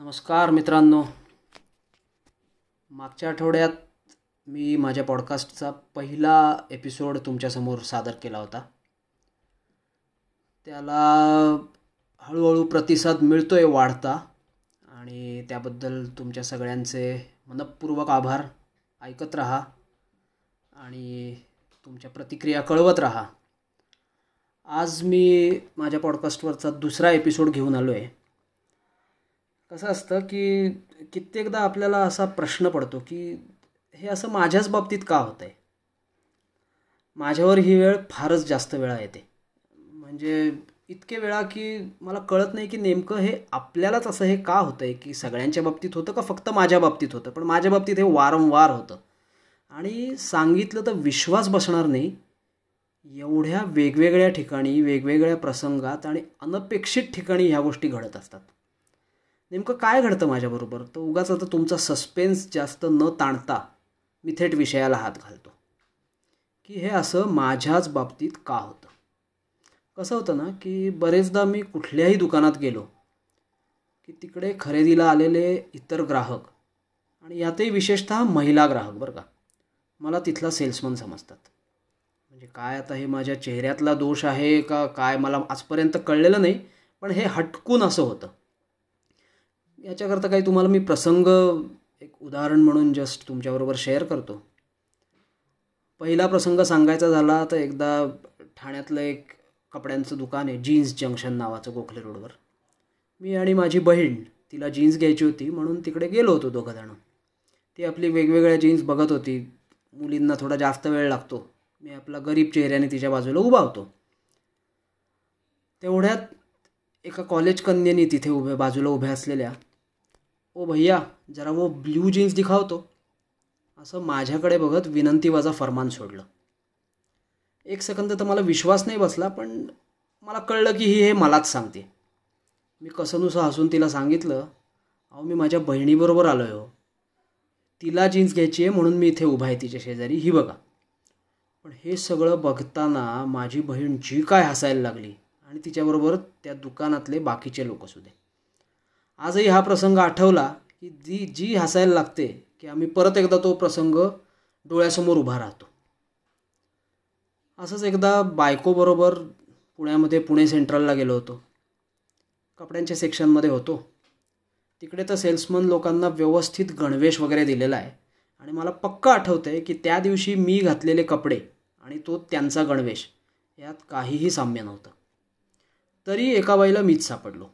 नमस्कार मित्रांनो. मागच्या आठवड्यात मी माझ्या पॉडकास्टचा पहिला एपिसोड तुमच्यासमोर सादर केला होता. त्याला हळूहळू प्रतिसाद मिळतो आहे वाढता आणि त्याबद्दल तुमच्या सगळ्यांचे मनपूर्वक आभार. ऐकत राहा आणि तुमच्या प्रतिक्रिया कळवत राहा. आज मी माझ्या पॉडकास्टवरचा दुसरा एपिसोड घेऊन आलो आहे कसं असतं की कित्येकदा आपल्याला असा प्रश्न पडतो की हे असं माझ्याच बाबतीत का होतं आहे माझ्यावर ही वेळ फारच जास्त वेळा येते. म्हणजे इतके वेळा की मला कळत नाही की नेमकं हे आपल्यालाच असं हे का होतं आहे की सगळ्यांच्या बाबतीत होतं का? फक्त माझ्या बाबतीत होतं. पण माझ्या बाबतीत हे वारंवार होतं. आणि सांगितलं तर विश्वास बसणार नाही. एवढ्या वेगवेगळ्या ठिकाणी वेगवेगळ्या प्रसंगात आणि अनपेक्षित ठिकाणी ह्या गोष्टी घडत असतात. नेमकं काय घडतं माझ्याबरोबर? तर उगाच आता तुमचा सस्पेन्स जास्त न ताणता मी थेट विषयाला हात घालतो. की हे असं माझ्याच बाबतीत का होतं? कसं होतं ना की बरेचदा मी कुठल्याही दुकानात गेलो की तिकडे खरेदीला आलेले इतर ग्राहक आणि यातही विशेषतः महिला ग्राहक बरं का मला तिथला सेल्समन समजतात. म्हणजे काय आता हे माझ्या चेहऱ्यातला दोष आहे का काय मला आजपर्यंत कळलेलं नाही पण हे हटकून असं होतं. याच्याकरता काही तुम्हाला मी प्रसंग एक उदाहरण म्हणून जस्ट तुमच्याबरोबर शेअर करतो. पहिला प्रसंग सांगायचा झाला तर एकदा ठाण्यातलं एक कपड्यांचं दुकान आहे जीन्स जंक्शन नावाचं गोखले रोडवर. मी आणि माझी बहीण तिला जीन्स घ्यायची होती म्हणून तिकडे गेलो होतो दोघंजणं ती आपली वेगवेगळ्या जीन्स बघत होती. मुलींना थोडा जास्त वेळ लागतो. मी आपला गरीब चेहऱ्याने तिच्या बाजूला उभा होतो. तेवढ्यात एका कॉलेज कन्येनी तिथे उभ्या बाजूला उभ्या असलेल्या ओ भैया जरा वो ब्ल्यू जीन्स दिखावतो असं माझ्याकडे बघत विनंतीवाजा फरमान सोडलं. एक सेकंद तर मला विश्वास नाही बसला पण मला कळलं की ही हे मलाच सांगते. मी कसनुसं हसून तिला सांगितलं अहो मी माझ्या बहिणीबरोबर आलो आहे हो. तिला जीन्स घ्यायची आहे म्हणून मी इथे उभा आहे तिच्या शेजारी. ही बघा. पण हे सगळं बघताना माझी बहीण जी काय हसायला लागली आणि तिच्याबरोबर त्या दुकानातले बाकीचे लोकसुद्धा आजही हा प्रसंग आठवला की जी जी हसायला लागते की आम्ही परत एकदा तो प्रसंग डोळ्यासमोर उभा राहतो. असंच एकदा बायकोबरोबर पुण्यामध्ये पुणे सेंट्रलला गेलो होतो. कपड्यांच्या सेक्शनमध्ये होतो. तिकडे तर सेल्समन लोकांना व्यवस्थित गणवेश वगैरे दिलेला आहे. आणि मला पक्का आठवतं आहे की त्या दिवशी मी घातलेले कपडे आणि तो त्यांचा गणवेश यात काहीही साम्य नव्हतं. तरी एका बाईला मीच सापडलो.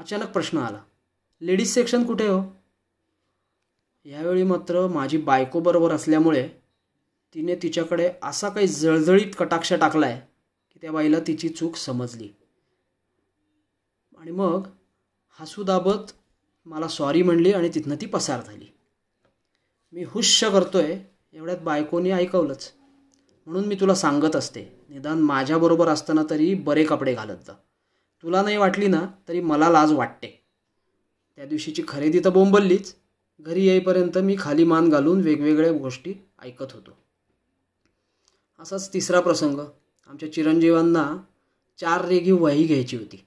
अचानक प्रश्न आला. लेडीज सेक्शन कुठे हो? यावेळी मात्र माझी बायकोबरोबर असल्यामुळे तिने तिच्याकडे असा काही जळजळीत कटाक्ष टाकला आहे की त्या बाईला तिची चूक समजली. आणि मग हसू दाबत मला सॉरी म्हणली आणि तिथनं ती पसार झाली. मी हुश्य करतोय एवढ्यात बायकोनी ऐकवलंच. म्हणून मी तुला सांगत असते निदान माझ्याबरोबर असताना तरी बरे कपडे घालत जा. तुला नाही वाटली ना तरी मला लाज वाटते. त्या दिवशीची खरेदी तर बोंबललीच. घरी येईपर्यंत मी खाली मान घालून वेगवेगळ्या गोष्टी ऐकत होतो. असाच तिसरा प्रसंग. आमच्या चिरंजीवांना चार रेगी वही घ्यायची होती.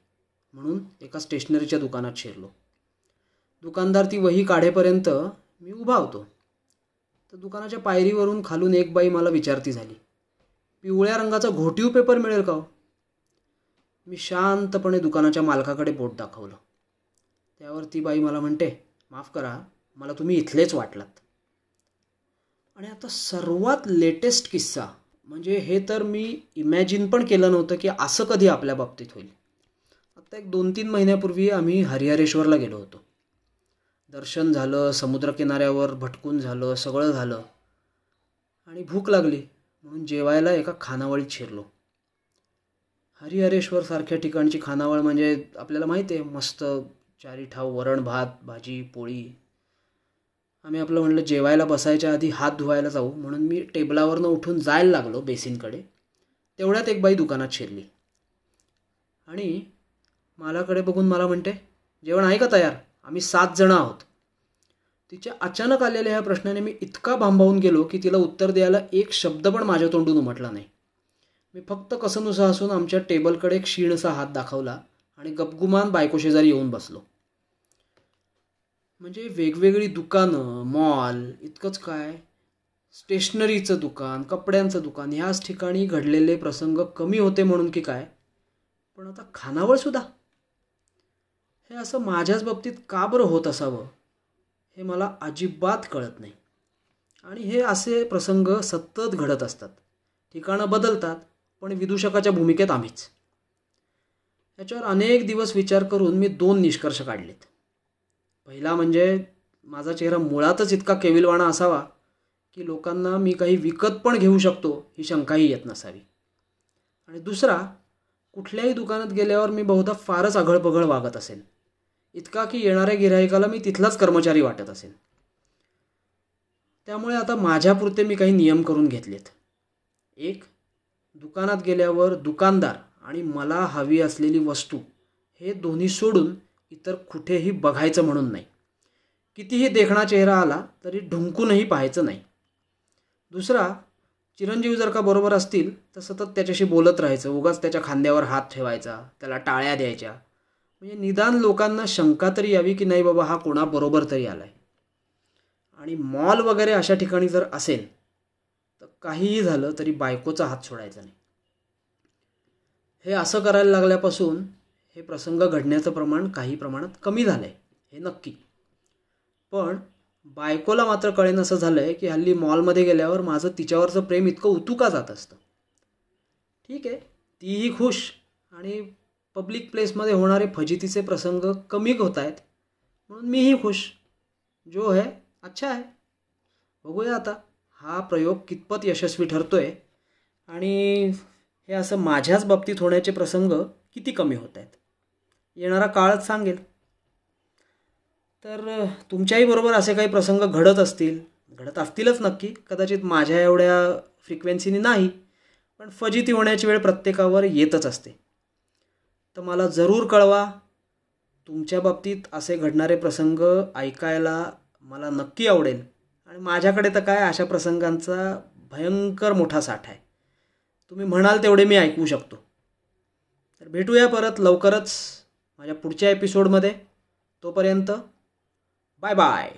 म्हणून एका स्टेशनरीच्या दुकानात शिरलो. दुकानदार ती वही काढेपर्यंत मी उभा होतो. तर दुकानाच्या पायरीवरून खालून एक बाई मला विचारती झाली पिवळ्या रंगाचा घोटीव पेपर मिळेल का हो? मी शांतपणे दुकानाच्या मालकाकडे बोट दाखवलं. त्यावर ती बाई मला म्हणते माफ करा मला तुम्ही इथलेच वाटलात. आणि आता सर्वात लेटेस्ट किस्सा म्हणजे हे तर मी इमॅजिन पण केलं नव्हतं की असं कधी आपल्या बाबतीत होईल. आता एक दोन तीन महिन्यापूर्वी आम्ही हरिहरेश्वरला गेलो होतो. दर्शन झालं समुद्रकिनाऱ्यावर भटकून झालं सगळं झालं. आणि भूक लागली म्हणून जेवायला एका खानावळीत शिरलो. हरिहरेश्वर सारख्या ठिकाणची खानावळ म्हणजे आपल्याला माहिती आहे मस्त चारी ठाव वरण भात भाजी पोळी. आम्ही आपलं म्हणलं जेवायला बसायच्या आधी हात धुवायला जाऊ. म्हणून मी टेबलावरनं उठून जायला लागलो बेसिनकडे. तेवढ्यात एक बाई दुकानात शिरली. आणि मालाकडे बघून मला म्हणते जेवण आहे का तयार? आम्ही सात जणं आहोत. तिच्या अचानक आलेल्या ह्या प्रश्नाने मी इतका भांबावून गेलो की तिला उत्तर द्यायला एक शब्द पण माझ्या तोंडून उमटला नाही. मी फक्त कसंनुसा असून आमच्या टेबलकडे क्षीणसा हात दाखवला आणि गपगुमान बायकोशेजारी येऊन बसलो. म्हणजे वेगवेगळी दुकानं मॉल इतकंच काय? स्टेशनरीचं दुकान कपड्यांचं दुकान ह्याच ठिकाणी घडलेले प्रसंग कमी होते म्हणून की काय? पण आता खानावळसुद्धा हे असं माझ्याच बाबतीत का बरं होत असावं? हे मला अजिबात कळत नाही. आणि हे असे प्रसंग सतत घडत असतात. ठिकाणं बदलतात. पण विदूषकाच्या भूमिकेत आम्हीच. याच्यावर अनेक दिवस विचार करून मी दोन निष्कर्ष काढलेत. पहिला म्हणजे माझा चेहरा मुळातच इतका केविलवाणा असावा की लोकांना मी काही विकत पण घेऊ शकतो ही शंकाही येत नसावी. आणि दुसरा कुठल्याही दुकानात गेल्यावर मी बहुधा फारच आघळपघळ वागत असेल इतका की येणाऱ्या गिराहिकाला मी तिथलाच कर्मचारी वाटत असेल त्यामुळे आता माझ्यापुरते मी काही नियम करून घेतलेत. एक दुकानात गेल्यावर दुकानदार आणि मला हवी असलेली वस्तू हे दोन्ही सोडून इतर कुठेही बघायचं म्हणून नाही. कितीही देखणा चेहरा आला तरी ढुंकूनही पाहायचं नाही. दुसरा चिरंजीव जर का बरोबर असतील तर सतत त्याच्याशी बोलत राहायचं उगाच त्याच्या खांद्यावर हात ठेवायचा त्याला टाळ्या द्यायच्या. म्हणजे निदान लोकांना शंका तरी यावी की नाही बाबा हा कोणाबरोबर तरी आला आहे आणि मॉल वगैरे अशा ठिकाणी जर असेल काहीही झालं तरी बायकोचा हात सोडायचा नाही. हे असं करायला लागल्यापासून हे प्रसंग घडण्याचं प्रमाण काही प्रमाणात कमी झालं आहे हे नक्की. पण बायकोला मात्र कळेन असं झालं आहे की हल्ली मॉलमध्ये गेल्यावर माझं तिच्यावरचं प्रेम इतकं उतुका जात असतं. ठीक आहे तीही खुश आणि पब्लिक प्लेसमध्ये होणारे फजितीचे प्रसंग कमी होत आहेत म्हणून मीही खुश. जो है अच्छा आहे. बघूया आता. हा प्रयोग कितपत यशस्वी ठरतोय आणि हे असं माझ्याच बाबतीत होण्याचे प्रसंग किती कमी होत आहेत? येणारा काळच सांगेल. तर तुमच्याही बरोबर असे काही प्रसंग घडत असतील. घडत असतीलच नक्की. कदाचित माझ्या एवढ्या फ्रिक्वेन्सीने नाही पण फजिती होण्याची वेळ प्रत्येकावर येतच असते. तर मला जरूर कळवा तुमच्या बाबतीत असे घडणारे प्रसंग ऐकायला मला नक्की आवडेल. आणि माझ्याकडे तर काय अशा प्रसंगांचा भयंकर मोठा साठा आहे. तुम्ही म्हणाल तेवढे मी ऐकू शकतो. तर भेटूया परत लवकरच माझ्या पुढच्या एपिसोडमध्ये तोपर्यंत बाय बाय